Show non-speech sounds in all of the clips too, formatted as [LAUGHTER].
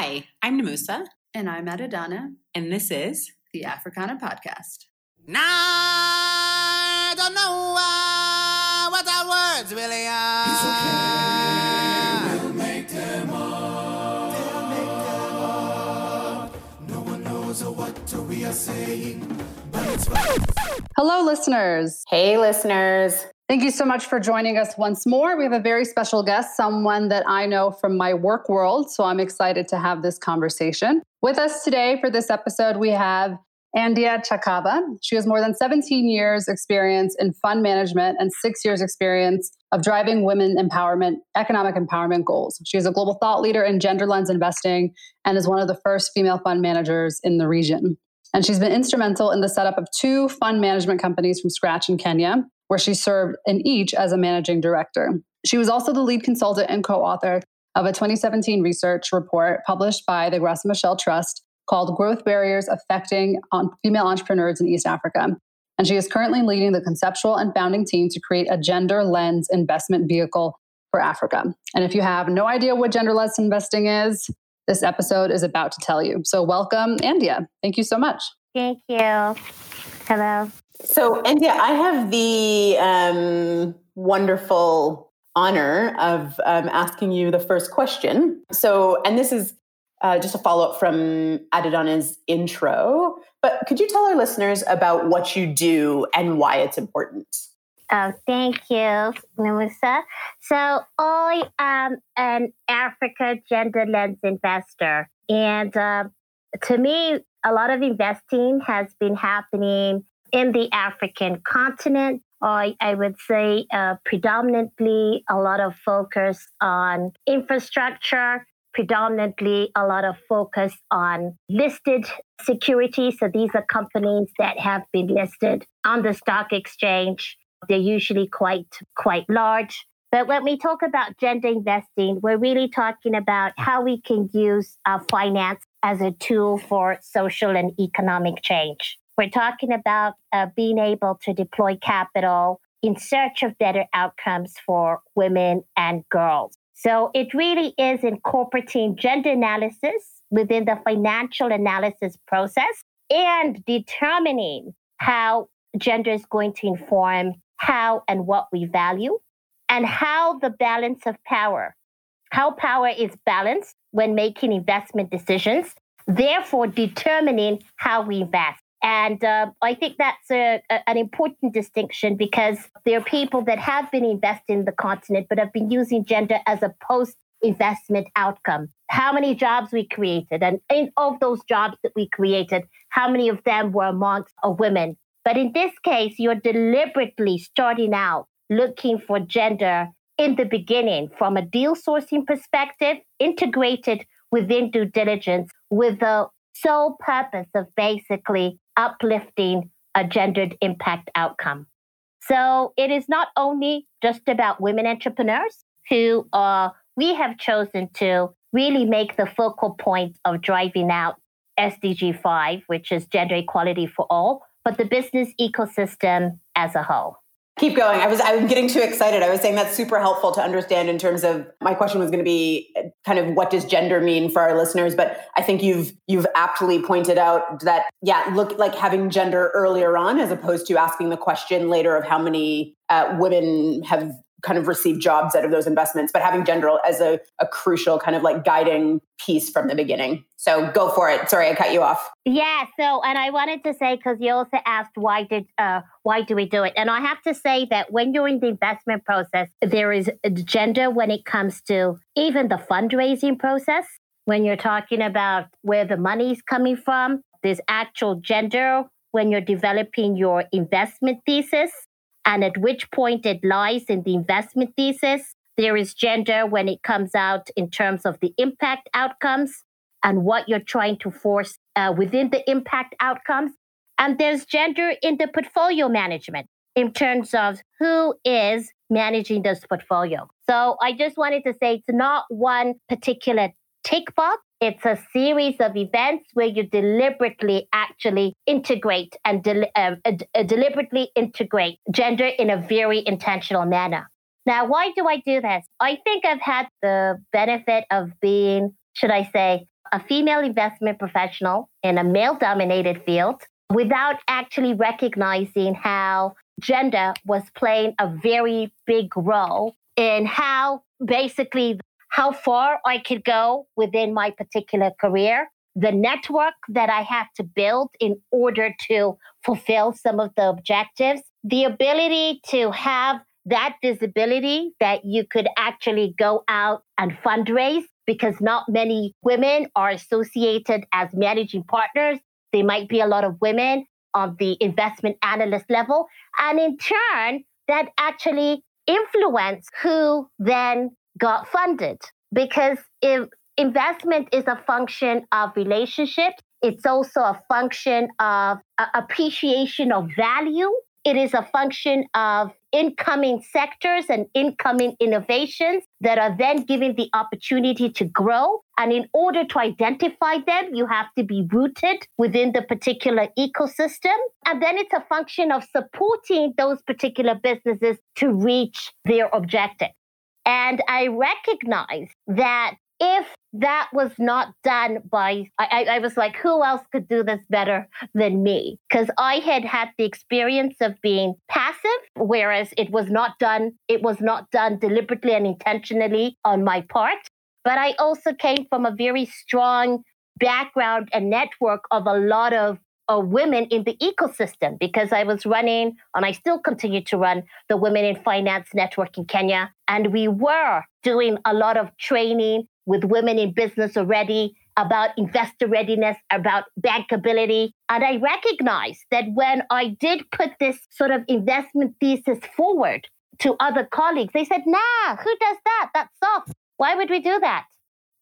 Hi, I'm Namusa. And I'm Adadana. And this is the Africana Podcast. Now, I don't know uh, what our words really are. It's okay, we'll make them up. They'll make them up. No one knows what we are saying, but it's fine. Hello, listeners. Hey, listeners. Thank you so much for joining us once more. We have a very special guest, someone that I know from my work world. So I'm excited to have this conversation. With us today for this episode, we have Andia Chakava. She has more than 17 years experience in fund management and six years experience of driving women empowerment, economic empowerment goals. She is a global thought leader in gender lens investing and is one of the first female fund managers in the region. And she's been instrumental in the setup of two fund management companies from scratch in Kenya, where she served in each as a managing director. She was also the lead consultant and co author of a 2017 research report published by the Graça Machel Trust called Growth Barriers Affecting Female Entrepreneurs in East Africa. And she is currently leading the conceptual and founding team to create a gender lens investment vehicle for Africa. And if you have no idea what gender lens investing is, this episode is about to tell you. So, welcome, Andia. Thank you so much. Thank you. Hello. So, Andia, I have the um, wonderful honor of um, asking you the first question. So, and this is uh, just a follow up from Adidana's intro. But could you tell our listeners about what you do and why it's important? Oh, thank you, Melissa. So, I am an Africa gender lens investor. And uh, to me, a lot of investing has been happening in the African continent. I, I would say uh, predominantly a lot of focus on infrastructure, predominantly a lot of focus on listed securities. So these are companies that have been listed on the stock exchange. They're usually quite quite large. But when we talk about gender investing, we're really talking about how we can use uh, finance as a tool for social and economic change. We're talking about uh, being able to deploy capital in search of better outcomes for women and girls. So it really is incorporating gender analysis within the financial analysis process and determining how gender is going to inform how and what we value and how the balance of power, how power is balanced when making investment decisions, therefore determining how we invest. And uh, I think that's a, a, an important distinction because there are people that have been investing in the continent but have been using gender as a post investment outcome. How many jobs we created, and in, of those jobs that we created, how many of them were amongst uh, women? But in this case, you're deliberately starting out looking for gender in the beginning from a deal sourcing perspective, integrated within due diligence with the sole purpose of basically uplifting a gendered impact outcome. So it is not only just about women entrepreneurs who uh, we have chosen to really make the focal point of driving out SDG 5, which is gender equality for all, but the business ecosystem as a whole. Keep going. I was I'm getting too excited. I was saying that's super helpful to understand in terms of my question was going to be uh, kind of what does gender mean for our listeners, but I think you've you've aptly pointed out that yeah, look like having gender earlier on as opposed to asking the question later of how many uh, women have kind of receive jobs out of those investments, but having gender as a, a crucial kind of like guiding piece from the beginning. So go for it. Sorry, I cut you off. Yeah. So, and I wanted to say because you also asked why did uh, why do we do it, and I have to say that when you're in the investment process, there is gender when it comes to even the fundraising process. When you're talking about where the money's coming from, there's actual gender when you're developing your investment thesis and at which point it lies in the investment thesis. There is gender when it comes out in terms of the impact outcomes and what you're trying to force uh, within the impact outcomes. And there's gender in the portfolio management in terms of who is managing this portfolio. So I just wanted to say it's not one particular tick box. It's a series of events where you deliberately actually integrate and de- uh, uh, deliberately integrate gender in a very intentional manner. Now, why do I do this? I think I've had the benefit of being, should I say, a female investment professional in a male dominated field without actually recognizing how gender was playing a very big role in how basically how far I could go within my particular career, the network that I have to build in order to fulfill some of the objectives, the ability to have that visibility that you could actually go out and fundraise because not many women are associated as managing partners. There might be a lot of women on the investment analyst level. And in turn, that actually influence who then got funded. Because if investment is a function of relationships, it's also a function of uh, appreciation of value. It is a function of incoming sectors and incoming innovations that are then given the opportunity to grow. And in order to identify them, you have to be rooted within the particular ecosystem. And then it's a function of supporting those particular businesses to reach their objective. And I recognized that if that was not done by I, I was like who else could do this better than me? Because i had had the experience of being passive whereas it was not done it was not done deliberately and intentionally on my part. But i also came from a very strong background and network of a lot of uh, women in the ecosystem because I was running and I still continue to run the Women in Finance Network in Kenya. And we were doing a lot of training with women in business already about investor readiness, about bankability. And I recognized that when I did put this sort of investment thesis forward to other colleagues, they said, nah, who does that? That's soft. Why would we do that?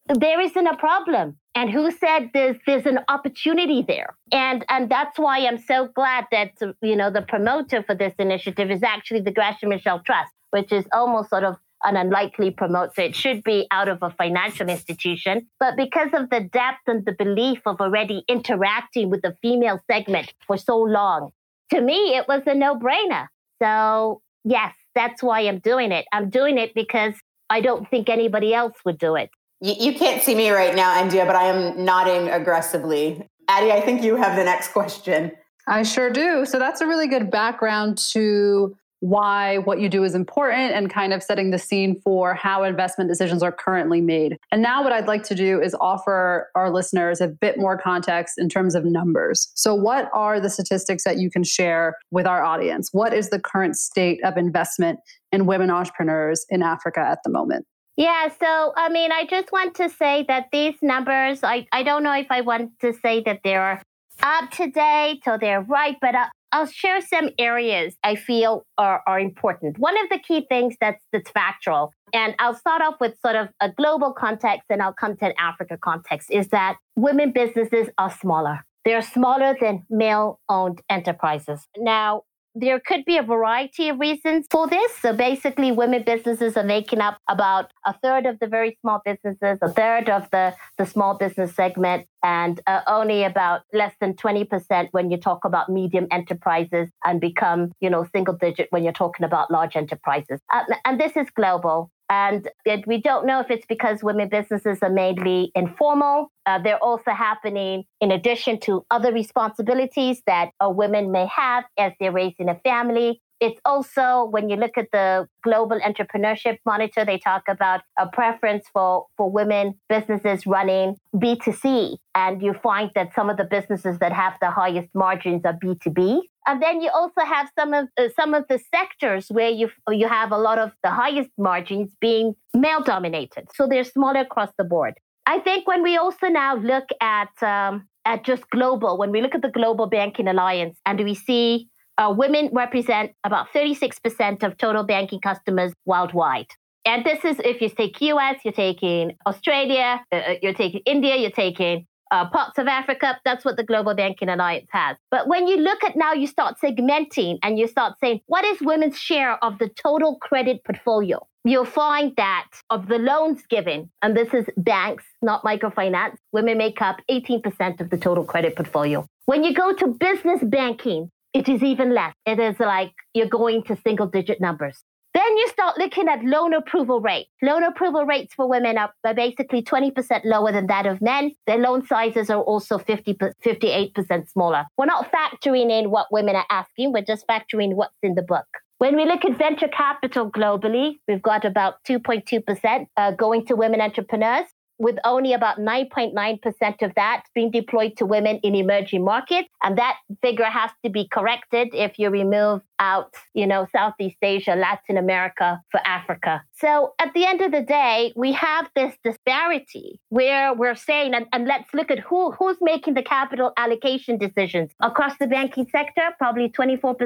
There isn't a problem. And who said there's there's an opportunity there? And and that's why I'm so glad that you know the promoter for this initiative is actually the Graça Machel Trust, which is almost sort of an unlikely promoter. It should be out of a financial institution. But because of the depth and the belief of already interacting with the female segment for so long, to me, it was a no brainer. So, yes, that's why I'm doing it. I'm doing it because I don't think anybody else would do it. You, you can't see me right now, Andia, but I am nodding aggressively. Addie, I think you have the next question. I sure do. So that's a really good background to why what you do is important and kind of setting the scene for how investment decisions are currently made. And now, what I'd like to do is offer our listeners a bit more context in terms of numbers. So, what are the statistics that you can share with our audience? What is the current state of investment in women entrepreneurs in Africa at the moment? Yeah, so I mean, I just want to say that these numbers, I, I don't know if I want to say that they are up to date or they're right, but uh, I'll share some areas I feel are, are important. One of the key things that's that's factual, and I'll start off with sort of a global context and I'll come to an Africa context, is that women businesses are smaller. They're smaller than male owned enterprises. Now, there could be a variety of reasons for this. So basically, women businesses are making up about a third of the very small businesses, a third of the, the small business segment, and uh, only about less than 20% when you talk about medium enterprises and become, you know, single digit when you're talking about large enterprises. Uh, and this is global. And it, we don't know if it's because women businesses are mainly informal. Uh, they're also happening in addition to other responsibilities that uh, women may have as they're raising a family. It's also when you look at the global entrepreneurship monitor, they talk about a preference for, for women businesses running B2C. And you find that some of the businesses that have the highest margins are B2B. And then you also have some of uh, some of the sectors where you you have a lot of the highest margins being male dominated. So they're smaller across the board. I think when we also now look at um, at just global, when we look at the Global Banking Alliance, and we see uh, women represent about 36% of total banking customers worldwide. And this is if you take US, you're taking Australia, uh, uh, you're taking India, you're taking uh, parts of Africa. That's what the Global Banking Alliance has. But when you look at now, you start segmenting and you start saying, what is women's share of the total credit portfolio? You'll find that of the loans given, and this is banks, not microfinance, women make up 18% of the total credit portfolio. When you go to business banking, it is even less. It is like you're going to single digit numbers. Then you start looking at loan approval rate. Loan approval rates for women are basically 20% lower than that of men. Their loan sizes are also 50, 58% smaller. We're not factoring in what women are asking, we're just factoring what's in the book. When we look at venture capital globally, we've got about 2.2% uh, going to women entrepreneurs with only about 9.9% of that being deployed to women in emerging markets. And that figure has to be corrected if you remove out, you know, Southeast Asia, Latin America for Africa. So at the end of the day, we have this disparity where we're saying, and, and let's look at who, who's making the capital allocation decisions. Across the banking sector, probably 24%,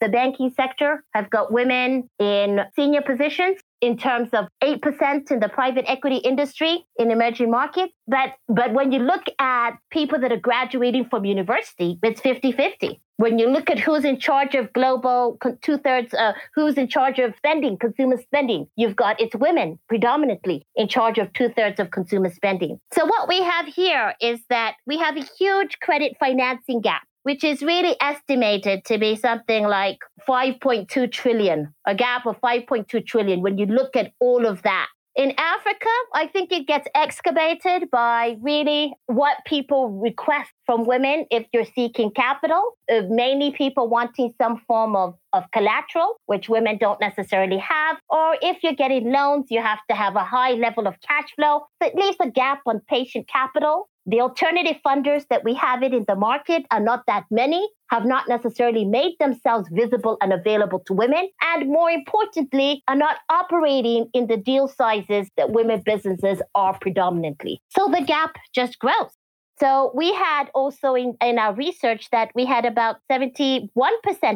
the banking sector have got women in senior positions in terms of 8% in the private equity industry in emerging markets. But, but when you look at people that are graduating from university, it's 50 50. When you look at who's in charge of global two thirds, uh, who's in charge of spending, consumer spending, you've got it's women predominantly in charge of two thirds of consumer spending. So, what we have here is that we have a huge credit financing gap which is really estimated to be something like 5.2 trillion, a gap of 5.2 trillion when you look at all of that. In Africa, I think it gets excavated by really what people request from women if you're seeking capital, uh, mainly people wanting some form of, of collateral, which women don't necessarily have. Or if you're getting loans, you have to have a high level of cash flow. So it leaves a gap on patient capital. The alternative funders that we have it in the market are not that many, have not necessarily made themselves visible and available to women, and more importantly, are not operating in the deal sizes that women businesses are predominantly. So the gap just grows. So we had also in, in our research that we had about 71%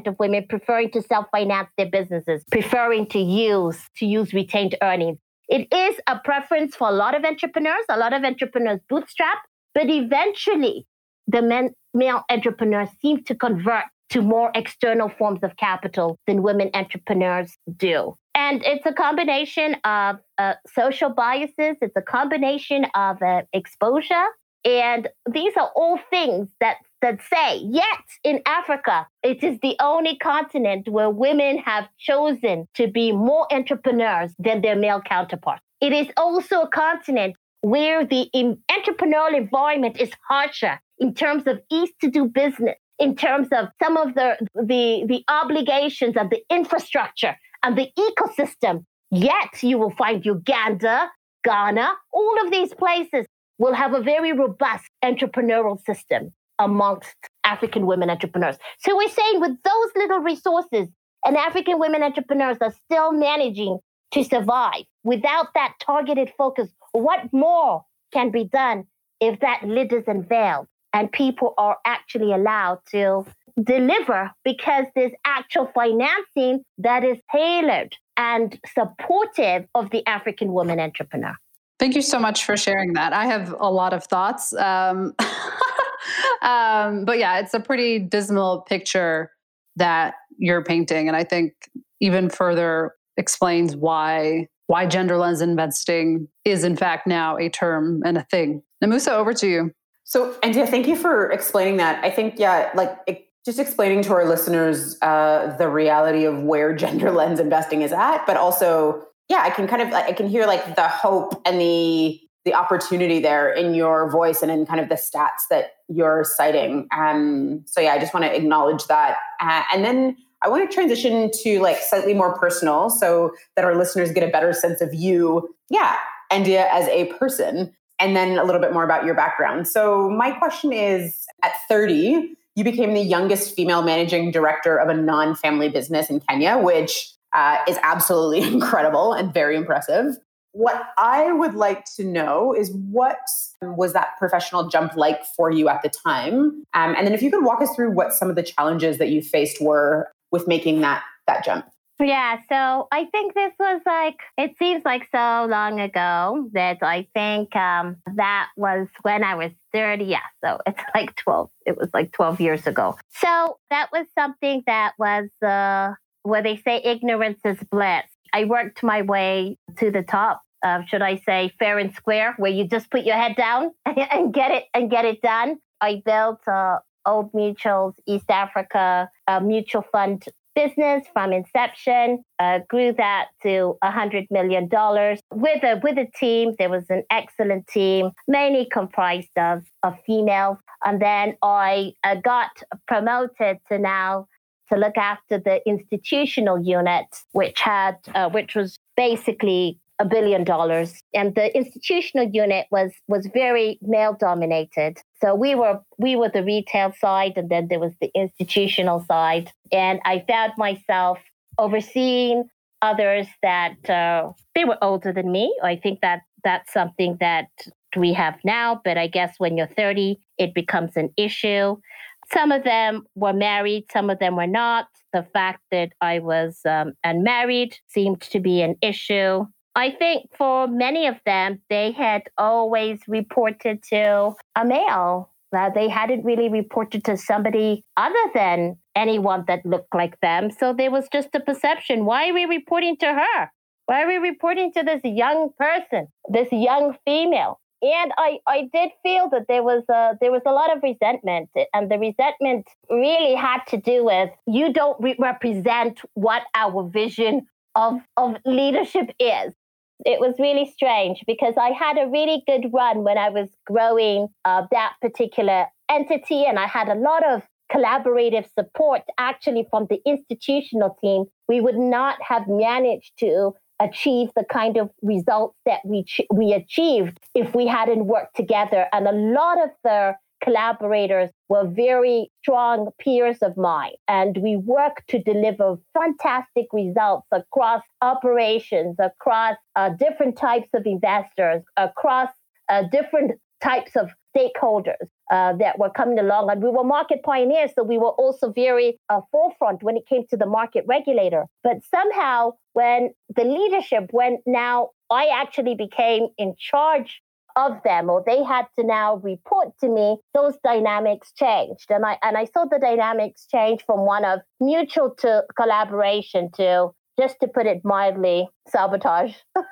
of women preferring to self-finance their businesses, preferring to use to use retained earnings. It is a preference for a lot of entrepreneurs. A lot of entrepreneurs bootstrap, but eventually, the men, male entrepreneurs seem to convert to more external forms of capital than women entrepreneurs do. And it's a combination of uh, social biases, it's a combination of uh, exposure. And these are all things that, that say, yet in Africa, it is the only continent where women have chosen to be more entrepreneurs than their male counterparts. It is also a continent where the entrepreneurial environment is harsher in terms of ease to do business, in terms of some of the, the, the obligations of the infrastructure and the ecosystem. Yet you will find Uganda, Ghana, all of these places will have a very robust entrepreneurial system amongst African women entrepreneurs. So we're saying with those little resources, and African women entrepreneurs are still managing to survive without that targeted focus what more can be done if that lid is unveiled and people are actually allowed to deliver because there's actual financing that is tailored and supportive of the African woman entrepreneur. Thank you so much for sharing that. I have a lot of thoughts. Um, [LAUGHS] um, but yeah, it's a pretty dismal picture that you're painting. And I think even further explains why why gender lens investing is in fact now a term and a thing. Namusa, over to you. So, Andia, thank you for explaining that. I think, yeah, like it, just explaining to our listeners uh, the reality of where [LAUGHS] gender lens investing is at, but also, yeah, I can kind of, I can hear like the hope and the the opportunity there in your voice and in kind of the stats that you're citing. Um, so yeah, I just want to acknowledge that, uh, and then I want to transition to like slightly more personal so that our listeners get a better sense of you. Yeah, Andia as a person, and then a little bit more about your background. So, my question is at 30, you became the youngest female managing director of a non family business in Kenya, which uh, is absolutely [LAUGHS] incredible and very impressive. What I would like to know is what was that professional jump like for you at the time? Um, and then if you could walk us through what some of the challenges that you faced were with making that that jump? Yeah, so I think this was like, it seems like so long ago that I think um, that was when I was 30. Yeah, so [LAUGHS] it's like 12, it was like 12 years ago. So that was something that was uh, where they say ignorance is bliss. I worked my way to the top. Should I say fair and square, where you just put your head down [LAUGHS] and get it and get it done. I built uh, Old Mutuals East Africa mutual fund business from inception, uh, grew that to $100 million with a, with a team. There was an excellent team, mainly comprised of, of females. And then I uh, got promoted to now to look after the institutional unit, which had, uh, which was basically a billion dollars and the institutional unit was was very male dominated so we were we were the retail side and then there was the institutional side. And i found myself overseeing others that uh, they were older than me. I think that that's something that we have now but i guess when you're 30 it becomes an issue. Some of them were married some of them were not. The fact that I was um, unmarried seemed to be an issue. I think for many of them, they had always reported to a male. They hadn't really reported to somebody other than anyone that looked like them. So there was just a perception why are we reporting to her? Why are we reporting to this young person, this young female? And I, I did feel that there was a, there was a lot of resentment, and the resentment really had to do with you don't re- represent what our vision of of leadership is it was really strange because I had a really good run when I was growing uh, that particular entity, and I had a lot of collaborative support actually from the institutional team. We would not have managed to achieve the kind of results that we ch- we achieved if we hadn't worked together. And a lot of the collaborators were very strong peers of mine. And we worked to deliver fantastic results across operations, across uh, different types of investors, across uh, different types of stakeholders uh, that were coming along. And we were market pioneers, so we were also very uh, forefront when it came to the market regulator. But somehow, when the leadership, went now I actually became in charge of them or they had to now report to me those dynamics changed. And i and i saw the dynamics change from one of mutual to collaboration to just to put it mildly sabotage. [LAUGHS]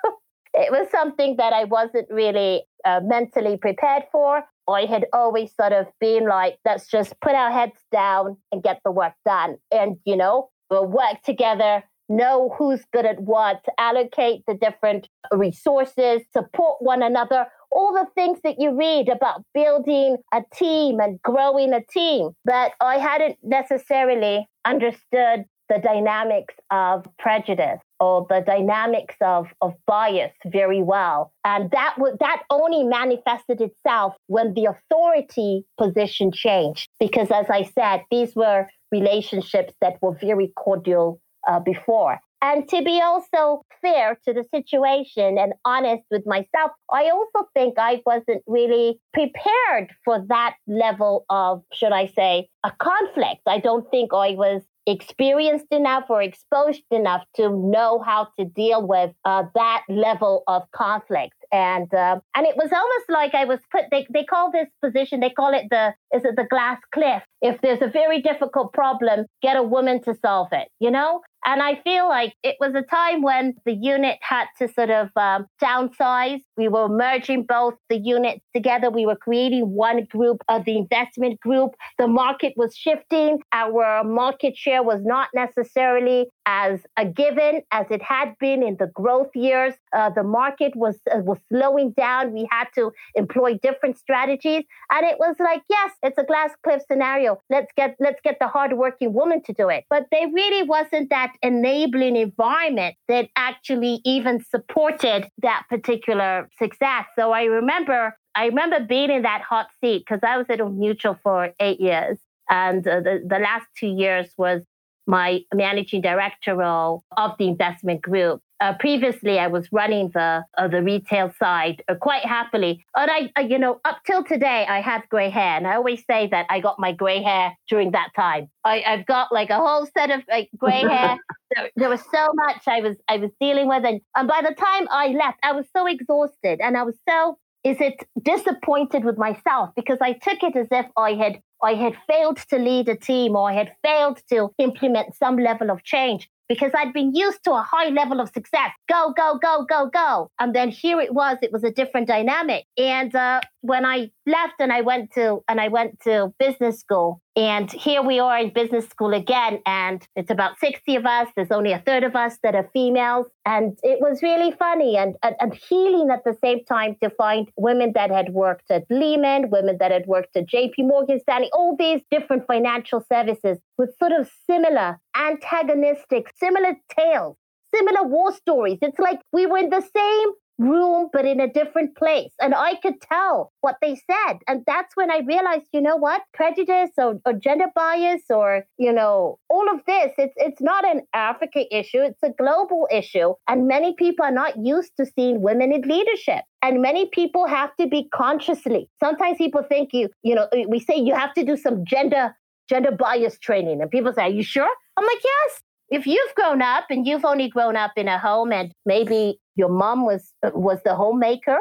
It was something that i wasn't really uh, mentally prepared for. I had always sort of been like let's just put our heads down and get the work done. And you know we'll work together know who's good at what, allocate the different resources, support one another, all the things that you read about building a team and growing a team. But I hadn't necessarily understood the dynamics of prejudice or the dynamics of, of bias very well. And that that only manifested itself when the authority position changed. Because as I said, these were relationships that were very cordial uh, before. And to be also fair to the situation and honest with myself, I also think I wasn't really prepared for that level of, should I say, a conflict. I don't think I was experienced enough or exposed enough to know how to deal with uh, that level of conflict and uh, and it was almost like I was put. They they call this position. They call it the is it the glass cliff. If there's a very difficult problem, get a woman to solve it. You know, and I feel like it was a time when the unit had to sort of um, downsize. We were merging both the units together. We were creating one group of the investment group. The market was shifting. Our market share was not necessarily as a given as it had been in the growth years. Uh, the market was uh, was slowing down. We had to employ different strategies, and it was like, yes, it's a glass cliff scenario. Let's get let's get the hardworking woman to do it. But there really wasn't that enabling environment that actually even supported that particular success. So I remember I remember being in that hot seat because I was at a mutual for eight years. And uh, the, the last two years was my managing director role of the investment group. Uh, previously, I was running the uh, the retail side uh, quite happily, and I, you know, up till today, I have gray hair, and I always say that I got my gray hair during that time. I, have got like a whole set of like gray [LAUGHS] hair. there, there, was so much I was I was dealing with, and, and by the time I left, I was so exhausted, and I was so is it disappointed with myself because I took it as if I had I had failed to lead a team or I had failed to implement some level of change because I'd been used to a high level of success. Go, go, go, go, go. And then here it was, it was a different dynamic. And uh, when I left and I went to and I went to business school, And here we are in business school again, and it's about 60 of us. There's only a third of us that are females. And it was really funny and, and, and, healing at the same time to find women that had worked at Lehman, women that had worked at JP Morgan Stanley, all these different financial services with sort of similar antagonistic, similar tales, similar war stories. It's like we were in the same room, but in a different place. And I could tell what they said. And that's when I realized, you know what? Prejudice or, or gender bias or, you know, all of this, it's it's not an Africa issue, it's a global issue. And many people are not used to seeing women in leadership. And many people have to be consciously. Sometimes people think you, you know, we say you have to do some gender gender bias training. And people say, Are you sure? I'm like, yes, if you've grown up and you've only grown up in a home and maybe your mom was was the homemaker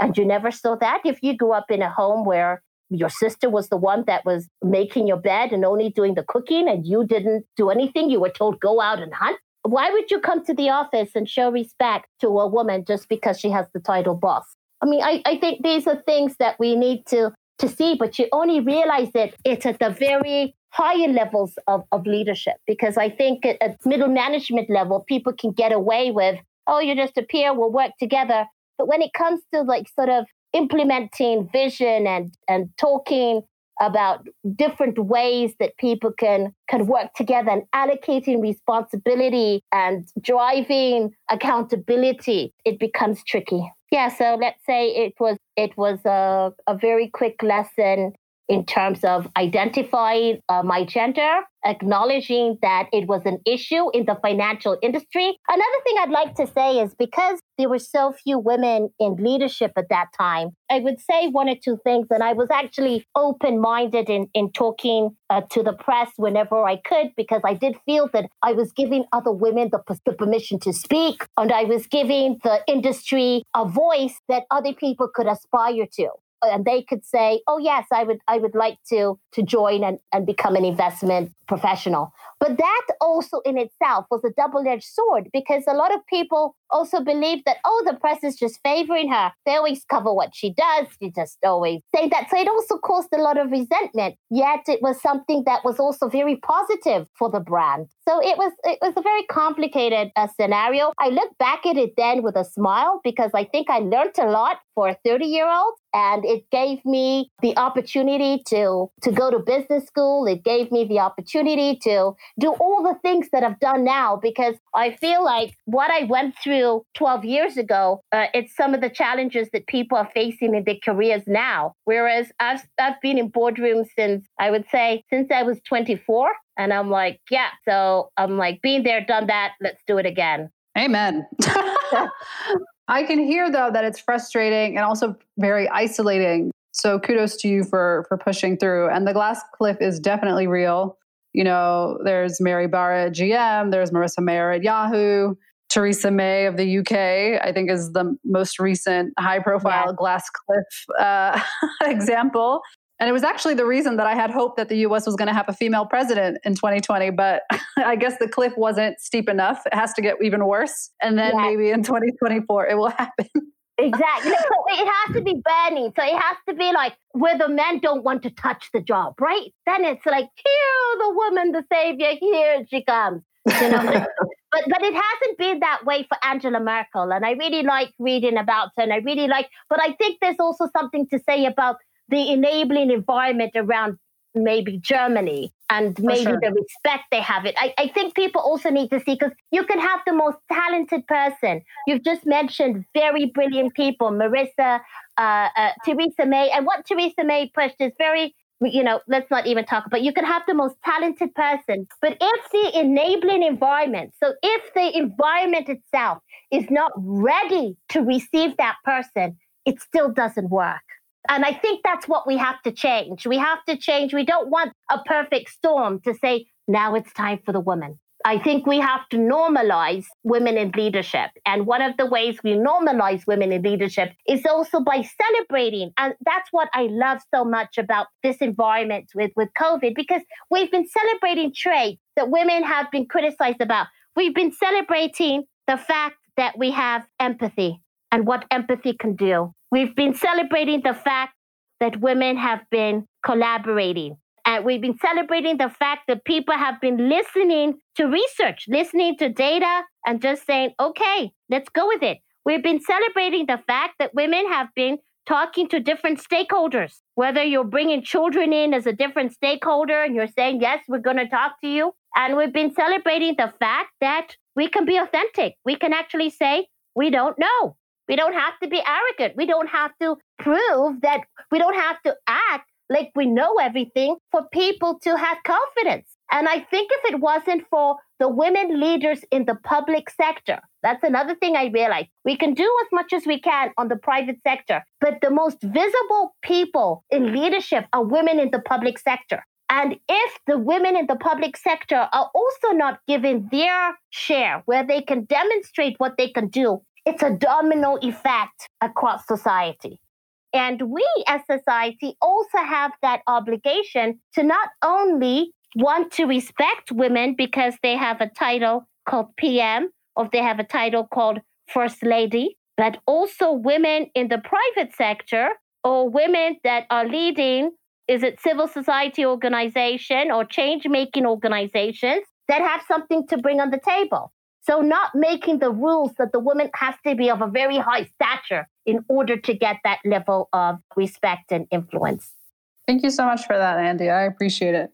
and you never saw that if you grew up in a home where your sister was the one that was making your bed and only doing the cooking and you didn't do anything you were told go out and hunt why would you come to the office and show respect to a woman just because she has the title boss? I mean i, I think these are things that we need to to see but you only realize that it's at the very higher levels of, of leadership because I think at, at middle management level, people can get away with, oh, you're just a peer, we'll work together. But when it comes to like sort of implementing vision and, and talking about different ways that people can can work together and allocating responsibility and driving accountability it becomes tricky yeah so let's say it was it was a, a very quick lesson in terms of identifying uh, my gender, acknowledging that it was an issue in the financial industry. Another thing I'd like to say is because there were so few women in leadership at that time, I would say one or two things. And I was actually open minded in, in talking uh, to the press whenever I could, because I did feel that I was giving other women the, the permission to speak and I was giving the industry a voice that other people could aspire to and they could say, "Oh yes, I would I would like to to join and, and become an investment professional." But that also in itself was a double-edged sword because a lot of people also believe that oh the press is just favoring her. They always cover what she does. She just always say that. So it also caused a lot of resentment. Yet it was something that was also very positive for the brand. So it was it was a very complicated uh, scenario. I look back at it then with a smile because I think I learned a lot for a 30 year old and it gave me the opportunity to to go to business school. It gave me the opportunity to do all the things that I've done now because I feel like what I went through 12 years ago uh, it's some of the challenges that people are facing in their careers now. Whereas I've I've been in boardrooms since I would say since I was 24 and I'm like yeah so I'm like being there done that let's do it again. Amen. [LAUGHS] I can hear though that it's frustrating and also very isolating. So kudos to you for for pushing through. And the glass cliff is definitely real. You know, there's Mary Barra at GM, there's Marissa Mayer at Yahoo, Theresa May of the UK, I think is the most recent high profile yeah. glass cliff uh, [LAUGHS] example. And it was actually the reason that I had hope that the US was going to have a female president in 2020. But [LAUGHS] I guess the cliff wasn't steep enough. It has to get even worse. And then maybe in 2024 it will [LAUGHS] happen. Exactly. So it has to be Bernie. So it has to be like where the men don't want to touch the job, right? Then it's like, here the woman, the savior, here she comes. You know, [LAUGHS] but but it hasn't been that way for Angela Merkel, and I really like reading about her, and I really like. But I think there's also something to say about the enabling environment around maybe Germany and maybe sure. the respect they have it. I, I think people also need to see because you can have the most talented person. You've just mentioned very brilliant people, Marissa, uh, uh, Theresa May. And what Theresa May pushed is very, you know, let's not even talk about, you can have the most talented person. But if the enabling environment, so if the environment itself is not ready to receive that person, it still doesn't work. And I think that's what we have to change. We have to change. We don't want a perfect storm to say, now it's time for the woman. I think we have to normalize women in leadership. And one of the ways we normalize women in leadership is also by celebrating. And that's what I love so much about this environment with, with COVID, because we've been celebrating traits that women have been criticized about. We've been celebrating the fact that we have empathy and what empathy can do. We've been celebrating the fact that women have been collaborating. And we've been celebrating the fact that people have been listening to research, listening to data, and just saying, okay, let's go with it. We've been celebrating the fact that women have been talking to different stakeholders, whether you're bringing children in as a different stakeholder and you're saying, yes, we're going to talk to you. And we've been celebrating the fact that we can be authentic. We can actually say, we don't know. We don't have to be arrogant. We don't have to prove that we don't have to act like we know everything for people to have confidence. And I think if it wasn't for the women leaders in the public sector, that's another thing I realized. We can do as much as we can on the private sector, but the most visible people in leadership are women in the public sector. And if the women in the public sector are also not given their share where they can demonstrate what they can do, it's a domino effect across society. And we as society also have that obligation to not only want to respect women because they have a title called PM or they have a title called First Lady, but also women in the private sector or women that are leading, is it civil society organization or change making organizations that have something to bring on the table. So, not making the rules that the woman has to be of a very high stature in order to get that level of respect and influence. Thank you so much for that, Andy. I appreciate it.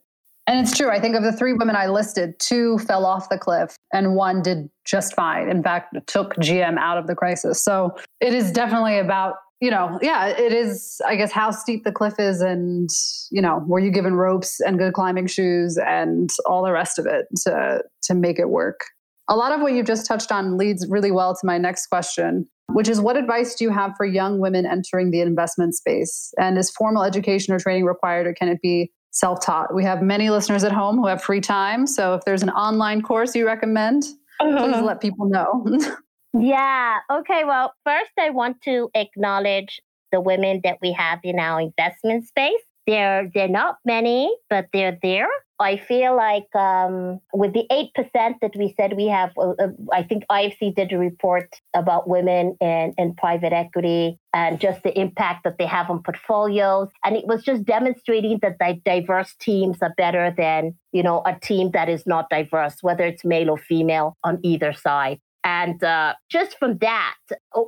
And it's true. I think of the three women I listed, two fell off the cliff and one did just fine. In fact, took GM out of the crisis. So it is definitely about, you know, yeah, it is, I guess, how steep the cliff is and, you know, were you given ropes and good climbing shoes and all the rest of it to, to make it work. A lot of what you've just touched on leads really well to my next question, which is what advice do you have for young women entering the investment space? And is formal education or training required, or can it be self taught? We have many listeners at home who have free time. So if there's an online course you recommend, please uh-huh. let people know. [LAUGHS] yeah. Okay. Well, first, I want to acknowledge the women that we have in our investment space. They're, they're not many, but they're there. I feel like um, with the 8% that we said we have, uh, I think IFC did a report about women in, in private equity and just the impact that they have on portfolios. And it was just demonstrating that diverse teams are better than, you know, a team that is not diverse, whether it's male or female on either side. And uh, just from that,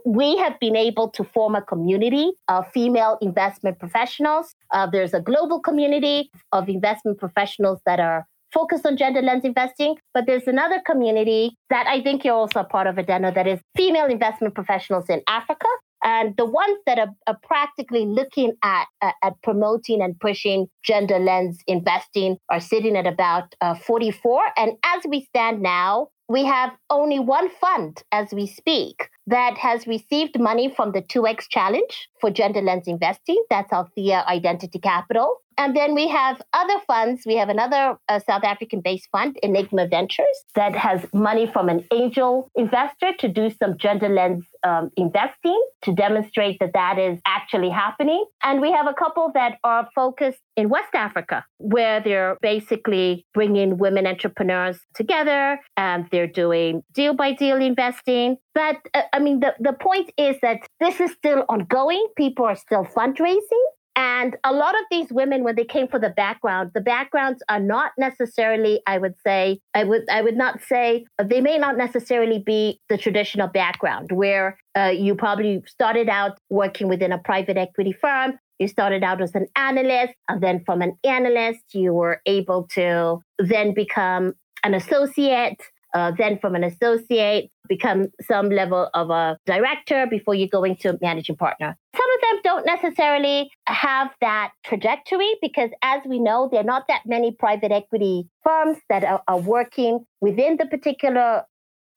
we have been able to form a community of female investment professionals. Uh, there's a global community of investment professionals that are focused on gender lens investing, but there's another community that I think you're also a part of, Adeno, that is female investment professionals in Africa. And the ones that are, are practically looking at, uh, at promoting and pushing gender lens investing are sitting at about uh, 44. And as we stand now, we have only one fund as we speak that has received money from the 2X Challenge for gender lens investing. That's Alitheia Identity Capital. And then we have other funds. We have another uh, South African based fund, Enygma Ventures, that has money from an angel investor to do some gender lens um, investing to demonstrate that that is actually happening. And we have a couple that are focused in West Africa, where they're basically bringing women entrepreneurs together and they're doing deal by deal investing. But uh, I mean, the, the point is that this is still ongoing. People are still fundraising. And a lot of these women, when they came for the background, the backgrounds are not necessarily, I would say, I would, I would not say, they may not necessarily be the traditional background where uh, you probably started out working within a private equity firm. You started out as an analyst, and then from an analyst, you were able to then become an associate uh, then from an associate, become some level of a director before you go into managing partner. Some of them don't necessarily have that trajectory because, as we know, there are not that many private equity firms that are, are working within the particular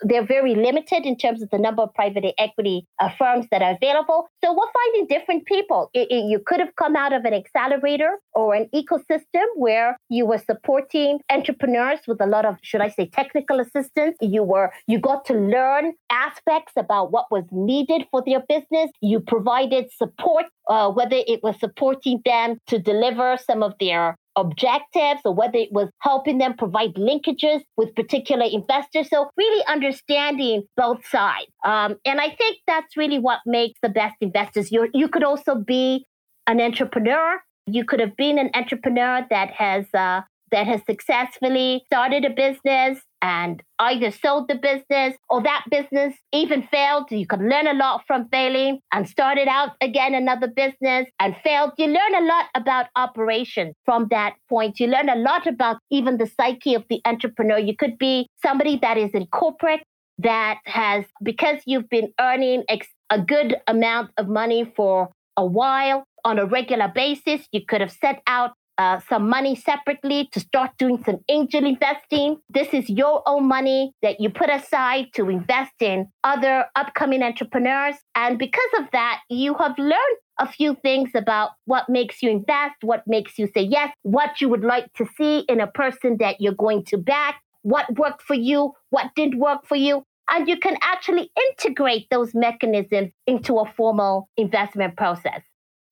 they're very limited in terms of the number of private equity uh, firms that are available. So we're finding different people. It, it, you could have come out of an accelerator or an ecosystem where you were supporting entrepreneurs with a lot of, should I say, technical assistance. You were, you got to learn aspects about what was needed for their business. You provided support, uh, whether it was supporting them to deliver some of their objectives or whether it was helping them provide linkages with particular investors. So, really understanding both sides. Um, and I think that's really what makes the best investors. You, you could also be an entrepreneur. You could have been an entrepreneur that has uh, that has successfully started a business and either sold the business or that business even failed. You could learn a lot from failing and started out again another business and failed. You learn a lot about operations from that point. You learn a lot about even the psyche of the entrepreneur. You could be somebody that is in corporate that has, because you've been earning ex- a good amount of money for a while on a regular basis, you could have set out uh, some money separately to start doing some angel investing. This is your own money that you put aside to invest in other upcoming entrepreneurs. And because of that, you have learned a few things about what makes you invest, what makes you say yes, what you would like to see in a person that you're going to back, what worked for you, what didn't work for you. And you can actually integrate those mechanisms into a formal investment process.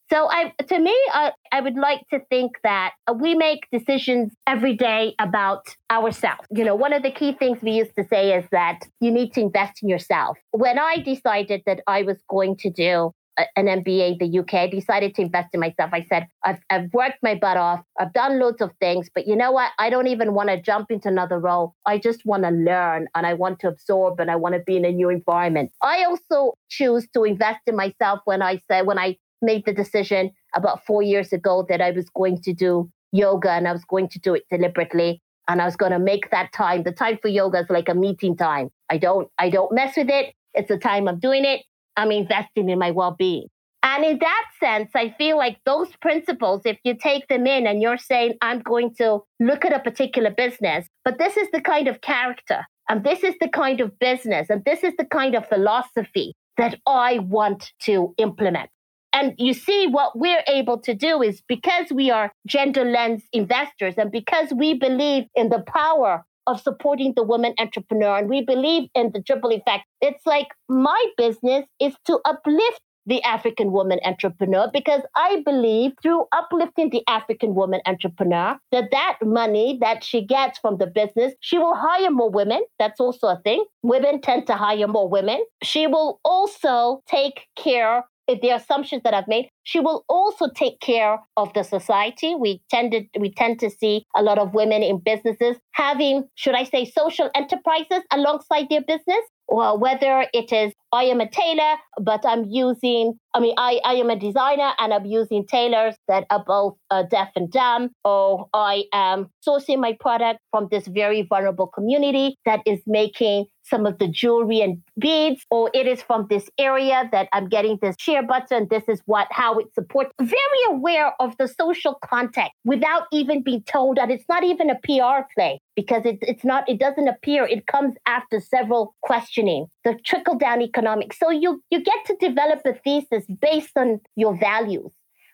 So I, to me, I, I would like to think that uh, we make decisions every day about ourselves. You know, one of the key things we used to say is that you need to invest in yourself. When I decided that I was going to do an MBA in the UK, I decided to invest in myself. I said, I've, I've worked my butt off. I've done loads of things, but you know what? I don't even want to jump into another role. I just want to learn and I want to absorb and I want to be in a new environment. I also choose to invest in myself when I say, when I made the decision about four years ago that I was going to do yoga and I was going to do it deliberately. And I was going to make that time. The time for yoga is like a meeting time. I don't, I don't mess with it. It's the time I'm doing it. I'm investing in my well-being. And in that sense, I feel like those principles, if you take them in and you're saying, I'm going to look at a particular business, but this is the kind of character, and this is the kind of business, and this is the kind of philosophy that I want to implement. And you see, what we're able to do is because we are gender lens investors and because we believe in the power of supporting the woman entrepreneur and we believe in the triple effect, it's like my business is to uplift the African woman entrepreneur because I believe through uplifting the African woman entrepreneur that that money that she gets from the business, she will hire more women. That's also a thing. Women tend to hire more women. She will also take care the assumptions that I've made, she will also take care of the society. We tended we tend to see a lot of women in businesses having, should I say, social enterprises alongside their business or whether it is I am a tailor, but I'm using, I mean, I, I am a designer and I'm using tailors that are both uh, deaf and dumb, or I am sourcing my product from this very vulnerable community that is making some of the jewelry and beads, or it is from this area that I'm getting this share button. this is what how it supports. Very aware of the social context without even being told that it's not even a PR play because it, it's not, it doesn't appear, it comes after several questioning, the trickle down economics. So you, you get to develop a thesis based on your values.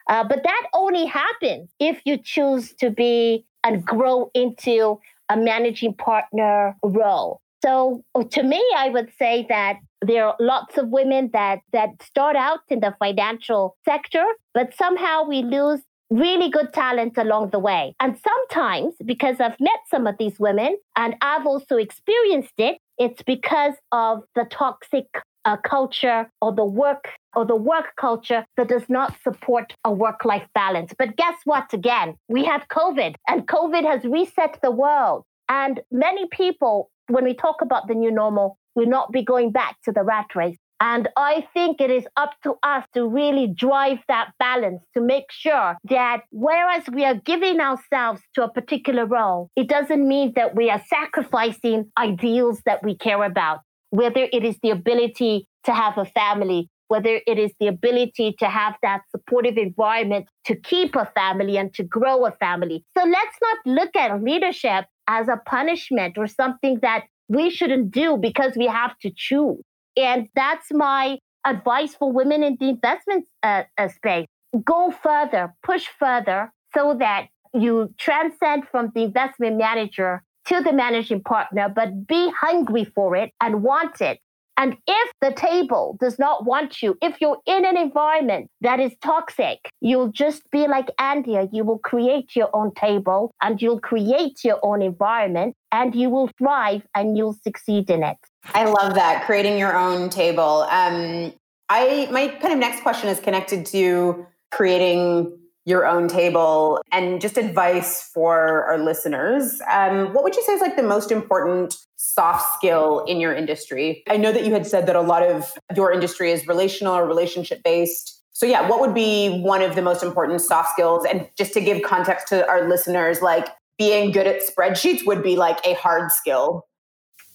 Uh, but that only happens if you choose to be and grow into a managing partner role. So to me, I would say that there are lots of women that that start out in the financial sector, but somehow we lose really good talent along the way. And sometimes, because I've met some of these women and I've also experienced it, it's because of the toxic uh, culture or the work or the work culture that does not support a work life balance. But guess what? Again, we have COVID and COVID has reset the world. And many people, when we talk about the new normal, will not be going back to the rat race. And I think it is up to us to really drive that balance to make sure that whereas we are giving ourselves to a particular role, it doesn't mean that we are sacrificing ideals that we care about, whether it is the ability to have a family, whether it is the ability to have that supportive environment to keep a family and to grow a family. So let's not look at leadership as a punishment or something that we shouldn't do because we have to choose. And that's my advice for women in the investment uh, uh, space. Go further, push further so that you transcend from the investment manager to the managing partner, but be hungry for it and want it and if the table does not want you, if you're in an environment that is toxic, you'll just be like Andia. You will create your own table and you'll create your own environment and you will thrive and you'll succeed in it. I love that, creating your own table. Um, I my kind of next question is connected to creating your own table and just advice for our listeners. Um, what would you say is like the most important soft skill in your industry? I know that you had said that a lot of your industry is relational or relationship based. So, yeah, what would be one of the most important soft skills? And just to give context to our listeners, like being good at spreadsheets would be like a hard skill.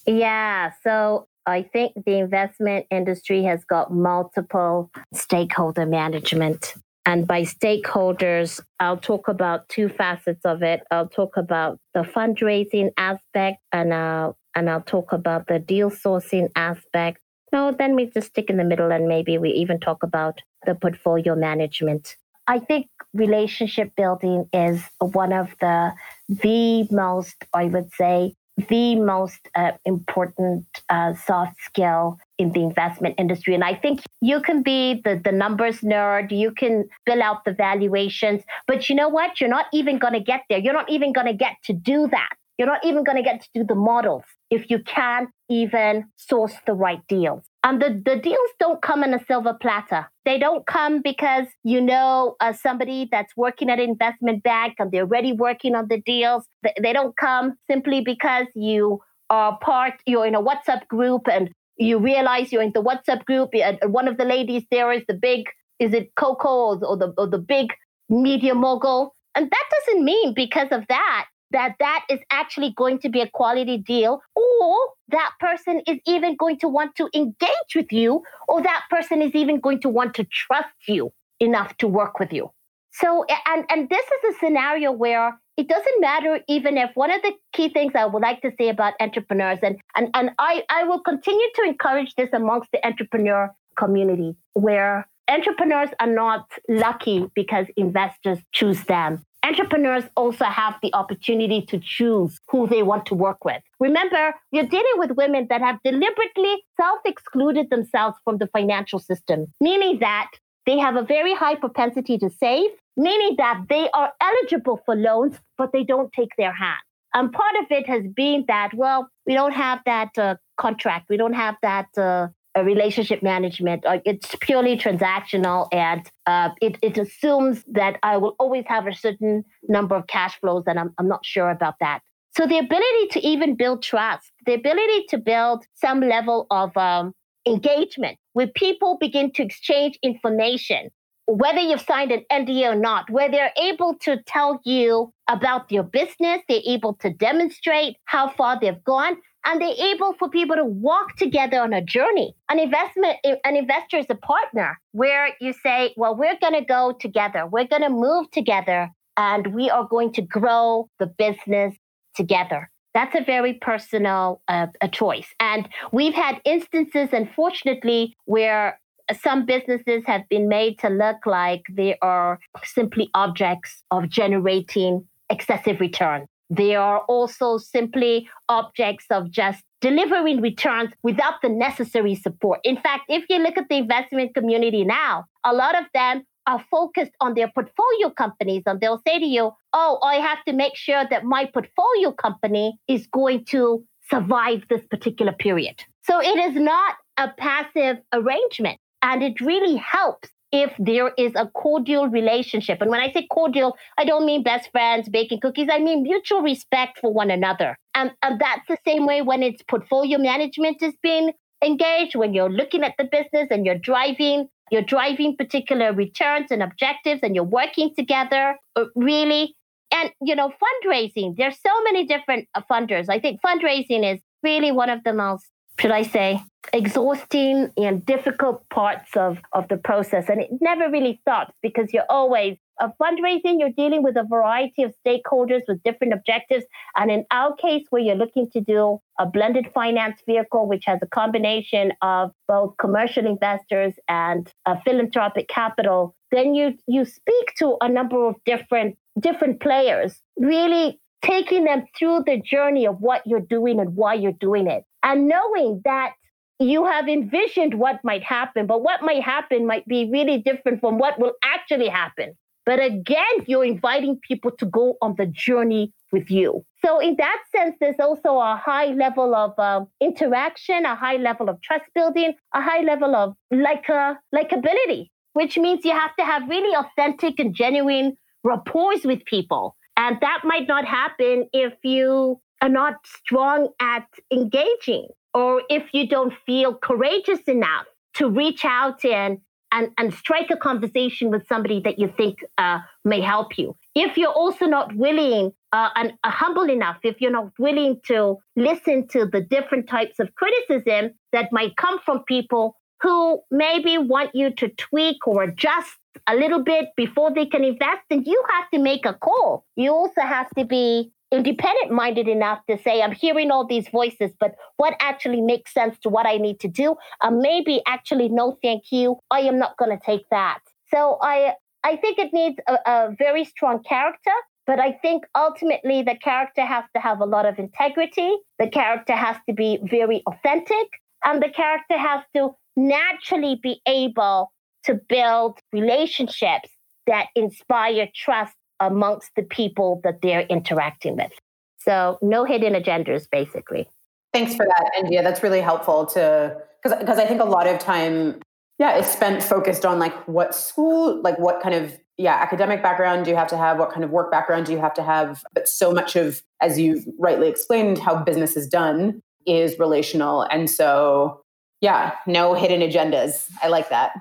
Yeah. So, I think the investment industry has got multiple stakeholder management. And by stakeholders, I'll talk about two facets of it. I'll talk about the fundraising aspect and I'll, and I'll talk about the deal sourcing aspect. No, then we just stick in the middle and maybe we even talk about the portfolio management. I think relationship building is one of the the most, I would say, the most uh, important uh, soft skill in the investment industry. And I think you can be the, the numbers nerd, you can fill out the valuations, but you know what? You're not even going to get there. You're not even going to get to do that. You're not even going to get to do the models if you can't even source the right deals. And the, the deals don't come in a silver platter. They don't come because you know uh, somebody that's working at an investment bank and they're already working on the deals. They, they don't come simply because you are part, you're in a WhatsApp group and you realize you're in the WhatsApp group. And one of the ladies there is the big, is it Coco or, or the, or the big media mogul? And that doesn't mean because of that that that is actually going to be a quality deal or that person is even going to want to engage with you or that person is even going to want to trust you enough to work with you so and and this is a scenario where it doesn't matter even if one of the key things i would like to say about entrepreneurs and and, and i i will continue to encourage this amongst the entrepreneur community where entrepreneurs are not lucky because investors choose them entrepreneurs also have the opportunity to choose who they want to work with. Remember, you're dealing with women that have deliberately self excluded themselves from the financial system, meaning that they have a very high propensity to save, meaning that they are eligible for loans, but they don't take their hand. And part of it has been that, well, we don't have that uh, contract, we don't have that uh, relationship management. Uh, it's purely transactional and uh, it, it assumes that I will always have a certain number of cash flows, and I'm, I'm not sure about that. So, the ability to even build trust, the ability to build some level of um, engagement where people begin to exchange information, whether you've signed an NDA or not, where they're able to tell you about your business, they're able to demonstrate how far they've gone, and they're able for people to walk together on a journey. An investment, an investor is a partner where you say, well, we're going to go together. We're going to move together and we are going to grow the business together. That's a very personal uh, a choice. And we've had instances, unfortunately, where some businesses have been made to look like they are simply objects of generating excessive return. They are also simply objects of just delivering returns without the necessary support. In fact, if you look at the investment community now, a lot of them are focused on their portfolio companies and they'll say to you, Oh, I have to make sure that my portfolio company is going to survive this particular period. So it is not a passive arrangement. And it really helps if there is a cordial relationship. And when I say cordial, I don't mean best friends baking cookies. I mean mutual respect for one another. And, and that's the same way when it's portfolio management is being engaged, when you're looking at the business and you're driving, you're driving particular returns and objectives and you're working together uh, really. And, you know, fundraising, there's so many different uh, funders. I think fundraising is really one of the most should I say, exhausting and difficult parts of, of the process. And it never really stops because you're always a fundraising, you're dealing with a variety of stakeholders with different objectives. And in our case, where you're looking to do a blended finance vehicle, which has a combination of both commercial investors and philanthropic capital, then you you speak to a number of different different players, really taking them through the journey of what you're doing and why you're doing it. And knowing that you have envisioned what might happen, but what might happen might be really different from what will actually happen. But again, you're inviting people to go on the journey with you. So, in that sense, there's also a high level of um, interaction, a high level of trust building, a high level of like uh, likability which means you have to have really authentic and genuine rapport with people. And that might not happen if you are not strong at engaging or if you don't feel courageous enough to reach out and and, and strike a conversation with somebody that you think uh, may help you. If you're also not willing uh, and uh, humble enough, if you're not willing to listen to the different types of criticism that might come from people who maybe want you to tweak or adjust a little bit before they can invest, then you have to make a call. You also have to be independent minded enough to say, I'm hearing all these voices, but what actually makes sense to what I need to do? Uh, maybe actually, no, thank you. I am not going to take that. So I, I think it needs a, a very strong character. But I think ultimately the character has to have a lot of integrity. The character has to be very authentic. And the character has to naturally be able to build relationships that inspire trust amongst the people that they're interacting with. So no hidden agendas, basically. Thanks for that, Andia. That's really helpful to because because I think a lot of time, yeah, is spent focused on like what school, like what kind of yeah academic background do you have to have, what kind of work background do you have to have. But so much of, as you've rightly explained, how business is done is relational, and so yeah, no hidden agendas. I like that.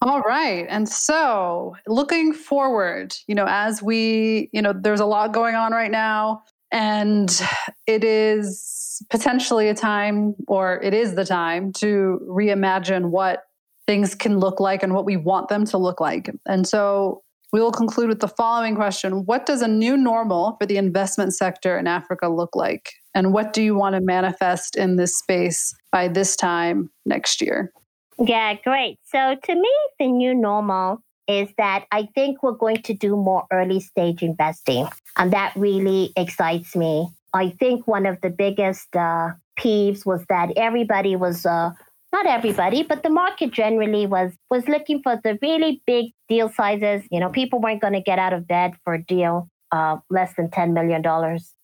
All right. And so, looking forward, you know, as we, you know, there's a lot going on right now, and it is potentially a time, or it is the time to reimagine what things can look like and what we want them to look like. And so, we will conclude with the following question What does a new normal for the investment sector in Africa look like? And what do you want to manifest in this space by this time next year? Yeah, great. So to me, the new normal is that I think we're going to do more early stage investing. And that really excites me. I think one of the biggest uh, peeves was that everybody was, uh, not everybody, but the market generally was, was looking for the really big deal sizes. You know, people weren't going to get out of bed for a deal uh, less than $10 million.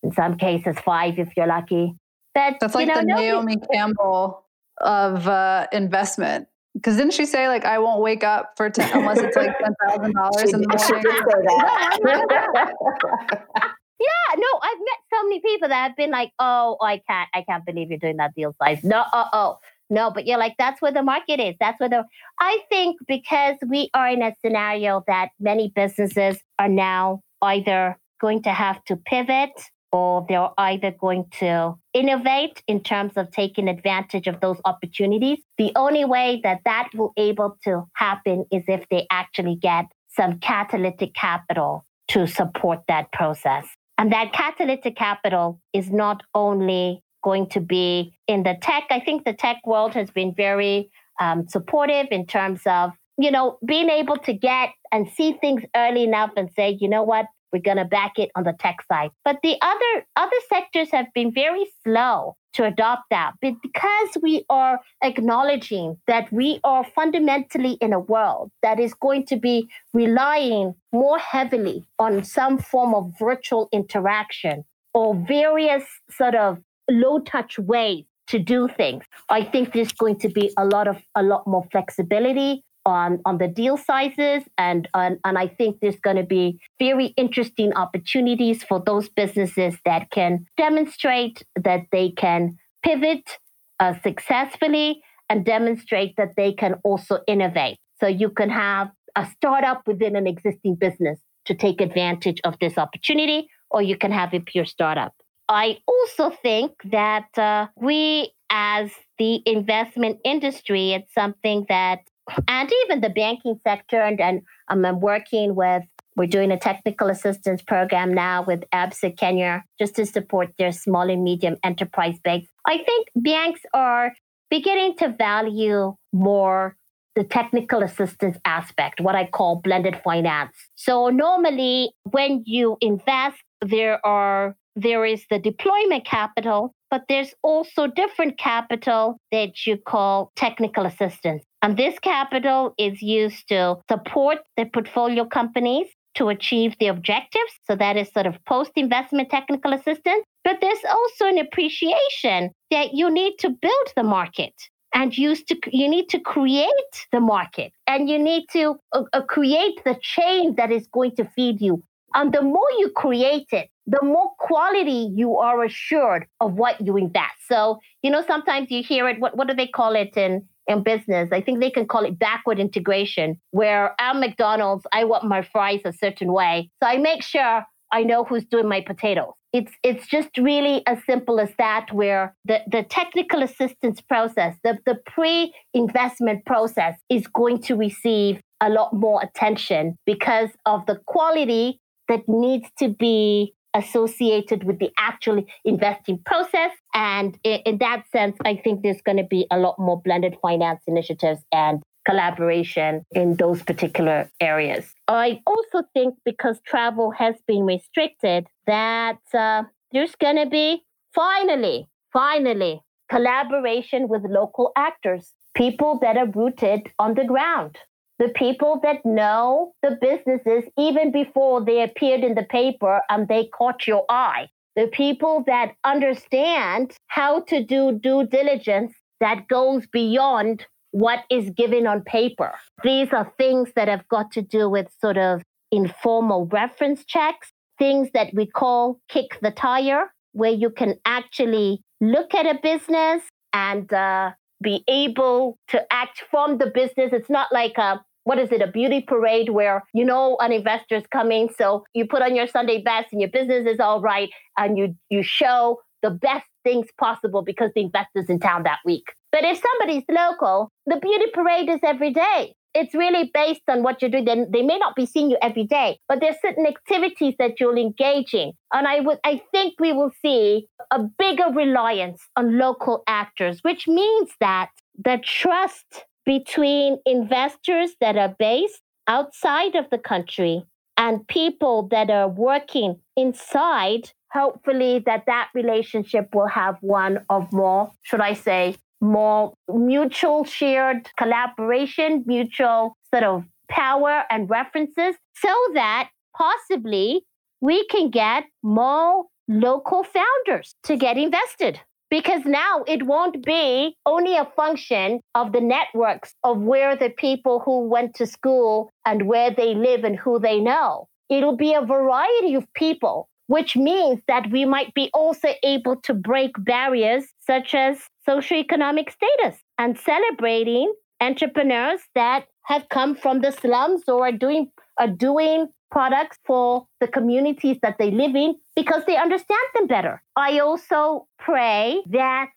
In some cases, five if you're lucky. But, That's like you know, the Naomi Campbell of uh, investment. Because didn't she say like I won't wake up for ten, unless it's like [LAUGHS] ten thousand dollars in the morning? [LAUGHS] yeah, no, I've met so many people that have been like, "Oh, I can't, I can't believe you're doing that deal size." No, uh, oh, no, but you're like, that's where the market is. That's where the. I think because we are in a scenario that many businesses are now either going to have to pivot or they're either going to innovate in terms of taking advantage of those opportunities. The only way that that will able to happen is if they actually get some catalytic capital to support that process. And that catalytic capital is not only going to be in the tech. I think the tech world has been very um, supportive in terms of, you know, being able to get and see things early enough and say, you know what, we're going to back it on the tech side. But the other other sectors have been very slow to adopt that. Because we are acknowledging that we are fundamentally in a world that is going to be relying more heavily on some form of virtual interaction or various sort of low touch ways to do things. I think there's going to be a lot of a lot more flexibility, on, on the deal sizes. And, and, and I think there's going to be very interesting opportunities for those businesses that can demonstrate that they can pivot uh, successfully and demonstrate that they can also innovate. So you can have a startup within an existing business to take advantage of this opportunity, or you can have a pure startup. I also think that uh, we, as the investment industry, it's something that and even the banking sector. And, and um, I'm working with, we're doing a technical assistance program now with ABSA Kenya just to support their small and medium enterprise banks. I think banks are beginning to value more the technical assistance aspect, what I call blended finance. So normally when you invest, there are there is the deployment capital, but there's also different capital that you call technical assistance. And this capital is used to support the portfolio companies to achieve the objectives. So that is sort of post investment technical assistance. But there's also an appreciation that you need to build the market. and to you need to create the market and you need to uh, uh, create the chain that is going to feed you and the more you create it the more quality you are assured of what you invest. So you know sometimes you hear it what, what do they call it in in business? I think they can call it backward integration where at mcdonald's i want my fries a certain way. So i make sure i know who's doing my potatoes. It's it's just really as simple as that where the, the technical assistance process the, the pre-investment process is going to receive a lot more attention because of the quality that needs to be associated with the actual investing process and in, in that sense i think there's going to be a lot more blended finance initiatives and collaboration in those particular areas. I also think because travel has been restricted, that uh, there's going to be finally, finally, collaboration with local actors, people that are rooted on the ground. The people that know the businesses even before they appeared in the paper and they caught your eye. The people that understand how to do due diligence that goes beyond what is given on paper. These are things that have got to do with sort of informal reference checks, things that we call kick the tire, where you can actually look at a business and uh, be able to act from the business. It's not like a what is it, a beauty parade where you know an investor's coming. So you put on your Sunday best and your business is all right and you you show the best things possible because the investor's in town that week. But if somebody's local, the beauty parade is every day. It's really based on what you're doing. Then they may not be seeing you every day, but there's certain activities that you'll engage in. And I would I think we will see a bigger reliance on local actors, which means that the trust between investors that are based outside of the country and people that are working inside hopefully that that relationship will have one of more should i say more mutual shared collaboration, mutual sort of power and references so that possibly we can get more local founders to get invested. Because now it won't be only a function of the networks of where the people who went to school and where they live and who they know. It'll be a variety of people which means that we might be also able to break barriers such as socioeconomic status and celebrating entrepreneurs that have come from the slums or are doing are doing products for the communities that they live in because they understand them better. I also pray that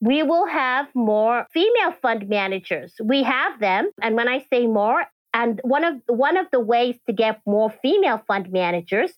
we will have more female fund managers. We have them, and when I say more, and one of one of the ways to get more female fund managers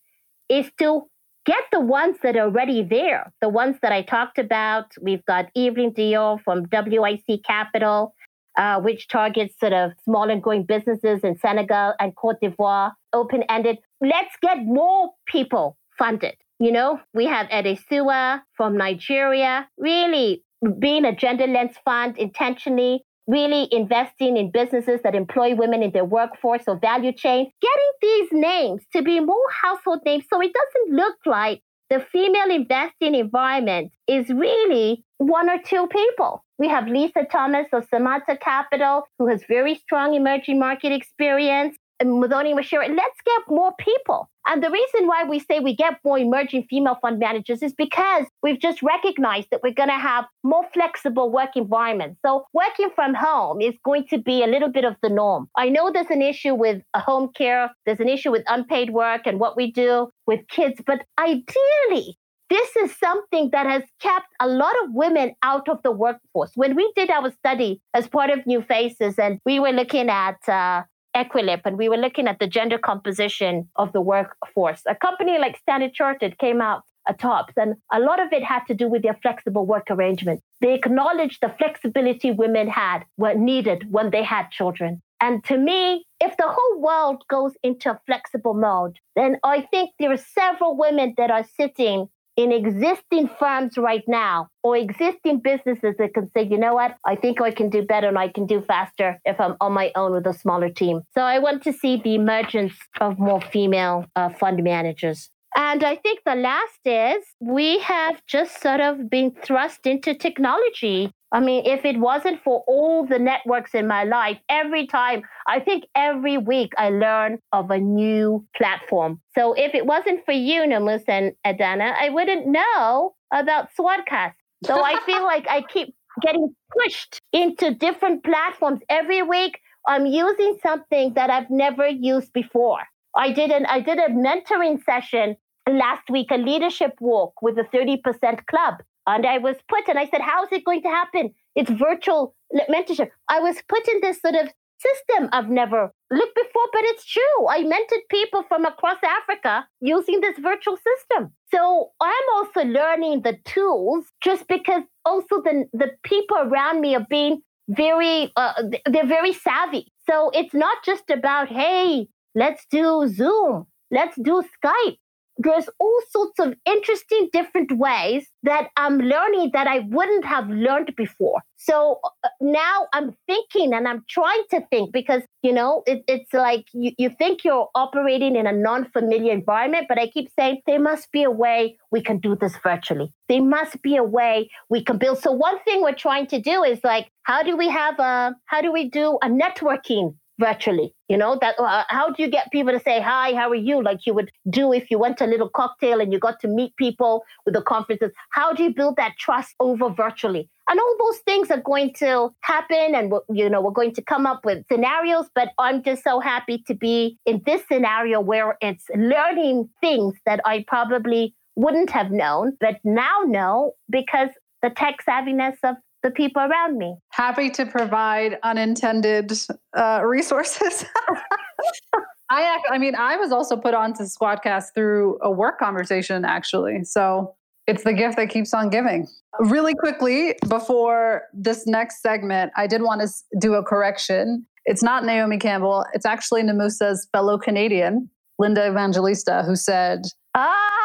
is to get the ones that are already there, the ones that I talked about. We've got Evelyne Dioh from WIC Capital, uh, which targets sort of small and growing businesses in Senegal and Cote d'Ivoire, open ended. Let's get more people funded. You know, we have Adesuwa from Nigeria, really being a gender lens fund intentionally really investing in businesses that employ women in their workforce or value chain, getting these names to be more household names so it doesn't look like the female investing environment is really one or two people. We have Lisa Thomas of Samantha Capital, who has very strong emerging market experience. Muthoni Wachira, let's get more people. And the reason why we say we get more emerging female fund managers is because we've just recognized that we're going to have more flexible work environments. So working from home is going to be a little bit of the norm. I know there's an issue with home care, there's an issue with unpaid work and what we do with kids, but ideally, this is something that has kept a lot of women out of the workforce. When we did our study as part of New Faces, and we were looking at uh, Equileap, and we were looking at the gender composition of the workforce. A company like Standard Chartered came out atop, and a lot of it had to do with their flexible work arrangement. They acknowledged the flexibility women had, were needed when they had children. And to me, if the whole world goes into a flexible mode, then I think there are several women that are sitting in existing firms right now or existing businesses that can say, you know what, I think I can do better and I can do faster if I'm on my own with a smaller team. So I want to see the emergence of more female uh, fund managers. And I think the last is we have just sort of been thrust into technology. I mean, if it wasn't for all the networks in my life, every time, I think every week I learn of a new platform. So if it wasn't for you, Namusa and Adana, I wouldn't know about Swodcast. So I feel [LAUGHS] like I keep getting pushed into different platforms every week. I'm using something that I've never used before. I did an I did a mentoring session last week, a leadership walk with the 30% club. And I was put, and I said, How is it going to happen? It's virtual mentorship. I was put in this sort of system I've never looked before, but it's true. I mentored people from across Africa using this virtual system. So I'm also learning the tools just because also the, the people around me are being very, uh, they're very savvy. So it's not just about, hey, let's do Zoom, let's do Skype there's all sorts of interesting different ways that I'm learning that I wouldn't have learned before. So uh, now I'm thinking and I'm trying to think because, you know, it, it's like you, you think you're operating in a non familiar environment, but I keep saying there must be a way we can do this virtually. There must be a way we can build. So, one thing we're trying to do is like, how do we have a, how do we do a networking virtually you know that uh, how do you get people to say hi how are you? Like you would do if you went to a little cocktail and you got to meet people with the conferences. How do you build that trust over virtually? And all those things are going to happen and you know we're going to come up with scenarios but i'm just so happy to be in this scenario where it's learning things that i probably wouldn't have known but now know because the tech savviness of the people around me. Happy to provide unintended uh, resources. [LAUGHS] I I mean, I was also put onto Swodcast through a work conversation, actually. So it's the gift that keeps on giving. Really quickly, before this next segment, I did want to do a correction. It's not Naomi Campbell. It's actually Namusa's fellow Canadian, Linda Evangelista, who said, ah!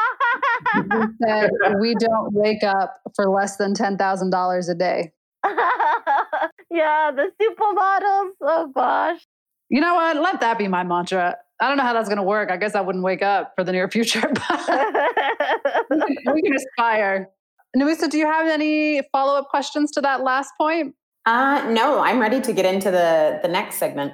Said we don't wake up for less than ten thousand dollars a day. [LAUGHS] yeah, the supermodels. Oh gosh. You know what? Let that be my mantra. I don't know how that's going to work. I guess I wouldn't wake up for the near [LAUGHS] future, but [LAUGHS] we can aspire. Namusa, do you have any follow up questions to that last point? Uh, no, I'm ready to get into the the next segment.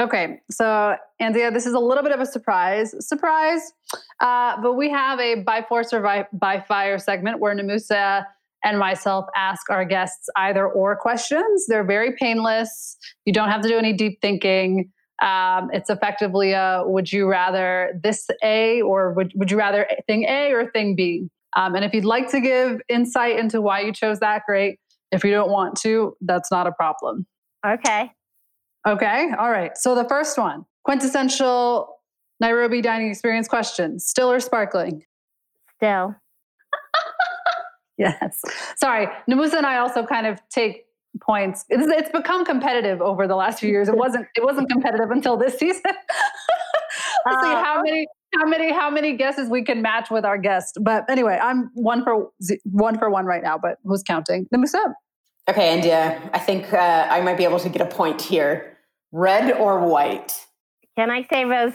Okay, so Andia, this is a little bit of a surprise. Surprise! Uh, but we have a by force or by, by fire segment where Namusa and myself ask our guests either or questions. They're very painless. You don't have to do any deep thinking. Um, it's effectively a would you rather this A or would, would you rather thing A or thing B? Um, and if you'd like to give insight into why you chose that, great. If you don't want to, that's not a problem. Okay. Okay. All right. So the first one quintessential Nairobi dining experience question still or sparkling? Still. [LAUGHS] yes. Sorry. Namusa and I also kind of take points. It's, it's become competitive over the last few years. It wasn't it wasn't competitive until this season. [LAUGHS] uh, see how many how many how many guesses we can match with our guest. But anyway, I'm one for one for one right now, but who's counting? Namusa. Okay, Andia, I think uh, I might be able to get a point here. Red or white? Can I say rose?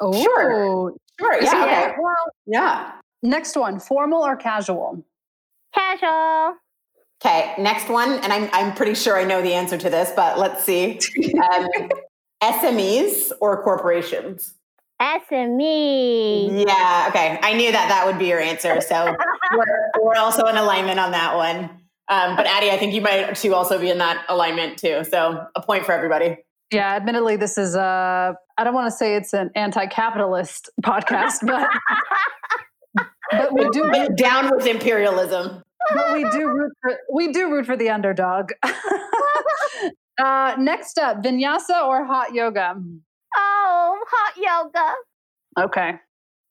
Oh, sure. Sure. Yeah. yeah. Okay. Well, yeah. Next one, formal or casual? Casual. Okay, next one, and I'm I'm pretty sure I know the answer to this, but let's see. Um, [LAUGHS] SMEs or corporations? SME. Yeah. Okay. I knew that that would be your answer, so [LAUGHS] we're, we're also in alignment on that one. Um, but Addie, I think you might too also be in that alignment too. So a point for everybody. Yeah, admittedly, this is a, I don't want to say it's an anti capitalist podcast, but, [LAUGHS] but we do. Root, down with imperialism. But we do root for, we do root for the underdog. [LAUGHS] uh, next up, vinyasa or hot yoga? Oh, hot yoga. Okay.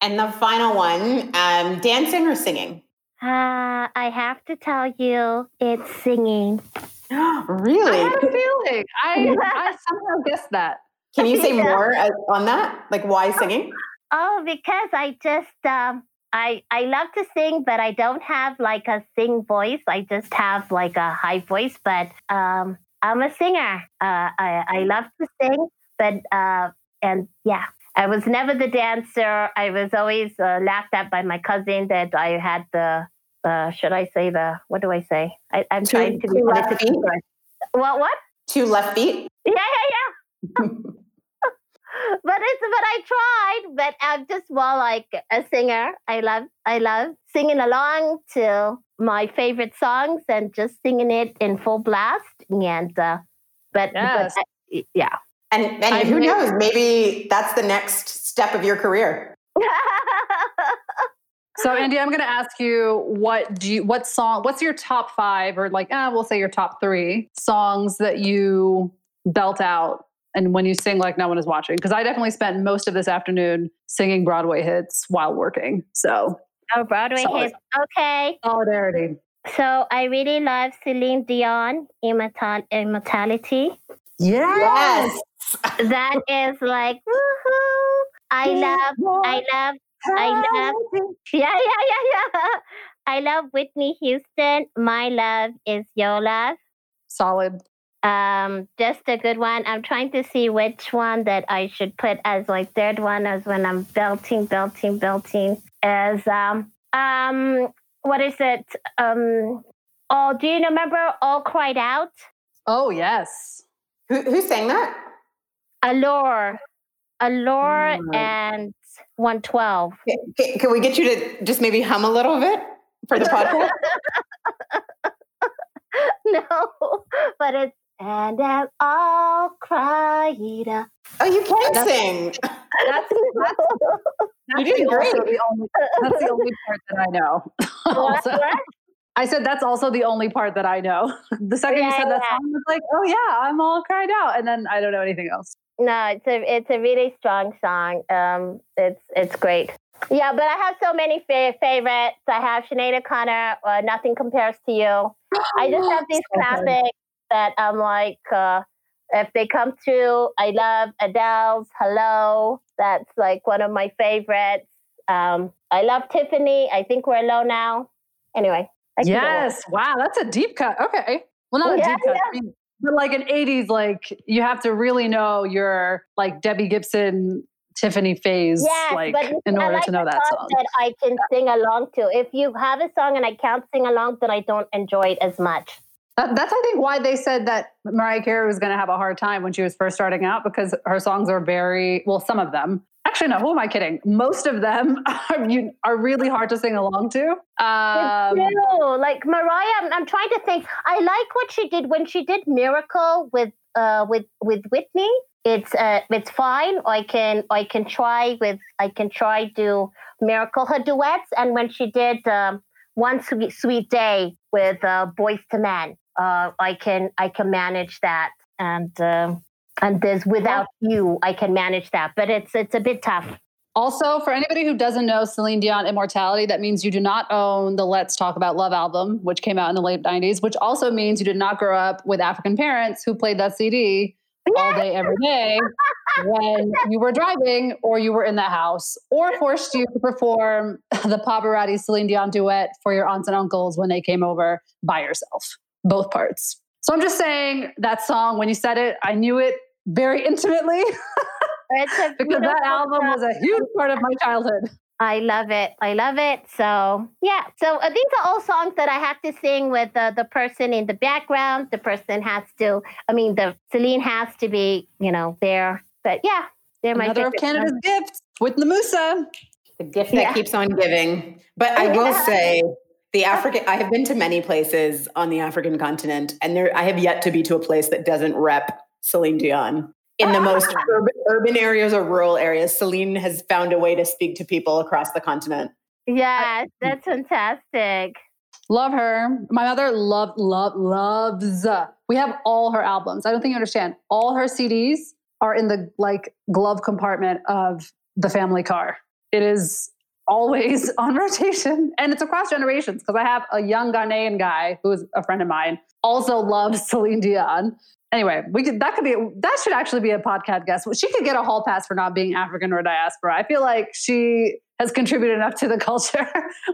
And the final one, um, dancing or singing? Uh, I have to tell you, it's singing. Really? I had a feeling. I, I somehow guessed that. Can you say [LAUGHS] yeah. more uh, on that? Like why singing? Oh, because I just um, I I love to sing, but I don't have like a sing voice. I just have like a high voice. But um, I'm a singer. Uh, I I love to sing, but uh, and yeah, I was never the dancer. I was always uh, laughed at by my cousin that I had the, uh, should I say the, what do I say? I, am Two- trying to be two left politically feet? correct. What, what? Two left feet. Yeah, yeah, yeah. [LAUGHS] but it's but I tried. But I'm just more like a singer. I love I love singing along to my favorite songs and just singing it in full blast. And uh, but, Yes. but I- yeah. And and who knows? Maybe that's the next step of your career. [LAUGHS] So Andy, I'm going to ask you what do you what song what's your top 5 or like ah we'll say your top 3 songs that you belt out and when you sing like no one is watching because I definitely spent most of this afternoon singing Broadway hits while working. So, oh, Broadway Solid. hits. Okay. solidarity. So I really love Celine Dion, Immortal- Immortality. Yes. That is like woohoo! I love, I love I love, [LAUGHS] yeah, yeah, yeah, yeah. I love Whitney Houston. My love is your love. Solid. Um, just a good one. I'm trying to see which one that I should put as like third one as when I'm belting, belting, belting. As um, um, what is it? Um, oh, do you remember All Cried Out? Oh, yes. Who, who sang that? Allure, Allure, Mm. and 112. Can, can we get you to just maybe hum a little bit for the podcast? [LAUGHS] no, but it's and I'm all cried out. oh, you can That's- sing. [LAUGHS] That's, [LAUGHS] that's, You did the- great. the only, that's the only part that I know. What, Also- what? I said that's also the only part that I know. The second you Yeah, said that yeah. song, I was like, oh yeah, I'm all cried out, and then I don't know anything else. No, it's a it's a really strong song. Um, it's it's great. Yeah, but I have so many fa- favorites. I have Sinead O'Connor. Uh, Nothing compares to you. I just have these [GASPS] So classics that I'm like, uh, if they come true, I love Adele's "Hello." That's like one of my favorites. Um, I love Tiffany. I think we're alone now. Anyway. Yes, wow, that's a deep cut. Okay, well, not a deep cut, I mean, but like an '80s, like you have to really know your like Debbie Gibson, Tiffany phase, Yes, like but in order like to know that song. that I can sing along to. If you have a song and I can't sing along, then I don't enjoy it as much. That, that's, I think, why they said that Mariah Carey was going to have a hard time when she was first starting out because her songs are very well. Some of them, actually, no. Who am I kidding? Most of them [LAUGHS] are, you, are really hard to sing along to. Um. Like Mariah, I'm, I'm trying to think. I like what she did when she did Miracle with uh with with Whitney. It's uh it's fine. I can I can try with I can try do Miracle her duets. And when she did um, One Sweet Sweet Day with uh, Boyz II Men, uh, I can I can manage that. And uh, and there's Without You, I can manage that. But it's it's a bit tough. Also, for anybody who doesn't know Celine Dion Immortality, that means you do not own the Let's Talk About Love album, which came out in the late 90s, which also means you did not grow up with African parents who played that CD all day, every day when you were driving or you were in the house or forced you to perform the Pavarotti Celine Dion duet for your aunts and uncles when they came over by yourself, both parts. So I'm just saying that song, when you said it, I knew it very intimately [LAUGHS] It's a because that album song. was a huge part of my childhood. I love it. I love it. So yeah. So uh, these are all songs that I have to sing with uh, the person in the background. The person has to. I mean, the Celine has to be, you know, there. But yeah, they're my Another of favorite Canada's songs. gifts with Namusa. The gift Yeah. that keeps on giving. But I [LAUGHS] will say, the African. I have been to many places on the African continent, and there I have yet to be to a place that doesn't rep Celine Dion. In the most Ah. urban, urban areas or rural areas, Celine has found a way to speak to people across the continent. Yes, that's fantastic. Love her. My mother loved, love, loves. We have all her albums. I don't think you understand. All her CDs are in the like glove compartment of the family car. It is always [LAUGHS] on rotation and it's across generations because I have a young Ghanaian guy who is a friend of mine also loves Celine Dion. Anyway, we could that could be that should actually be a podcast guest. She could get a hall pass for not being African or diaspora. I feel like she has contributed enough to the [LAUGHS] culture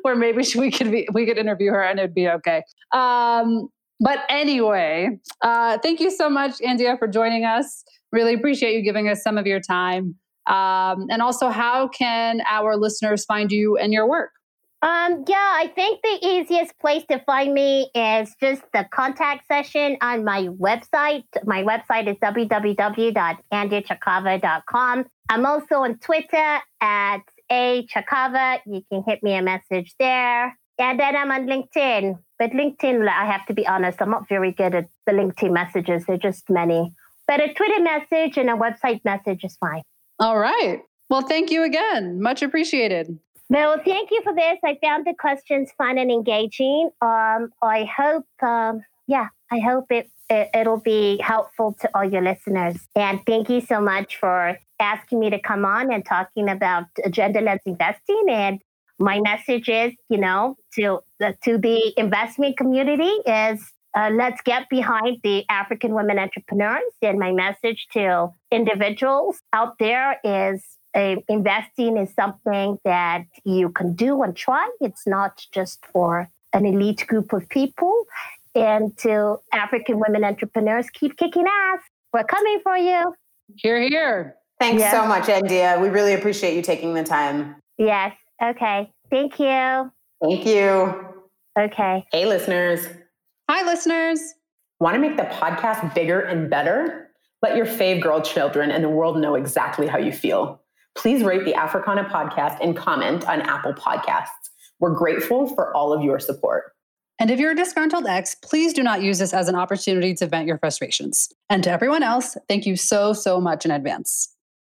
where maybe she, we could be we could interview her and it'd be okay. Um, but anyway, uh, thank you so much, Andia, for joining us. Really appreciate you giving us some of your time. Um, and also, how can our listeners find you and your work? Um, yeah, I think the easiest place to find me is just the contact session on my website. My website is www.andiachakava.com. I'm also on Twitter at a Chakava. You can hit me a message there. And then I'm on LinkedIn. But LinkedIn, I have to be honest, I'm not very good at the LinkedIn messages. They're just many. But a Twitter message and a website message is fine. All right. Well, thank you again. Much appreciated. Well, thank you for this. I found the questions fun and engaging. Um, I hope, um, yeah, I hope it, it it'll be helpful to all your listeners. And thank you so much for asking me to come on and talking about gender lens investing. And my message is, you know, to the, to the investment community is uh, let's get behind the African women entrepreneurs. And my message to individuals out there is uh, investing is something that you can do and try. It's not just for an elite group of people. And to African women entrepreneurs, keep kicking ass. We're coming for you. Here, here. Thanks yeah. so much, Andia. We really appreciate you taking the time. Yes. Okay. Thank you. Thank you. Okay. Hey, listeners. Hi, listeners. Want to make the podcast bigger and better? Let your fave girl children and the world know exactly how you feel. Please rate the Africana podcast and comment on Apple Podcasts. We're grateful for all of your support. And if you're a disgruntled ex, please do not use this as an opportunity to vent your frustrations. And to everyone else, thank you so, so much in advance.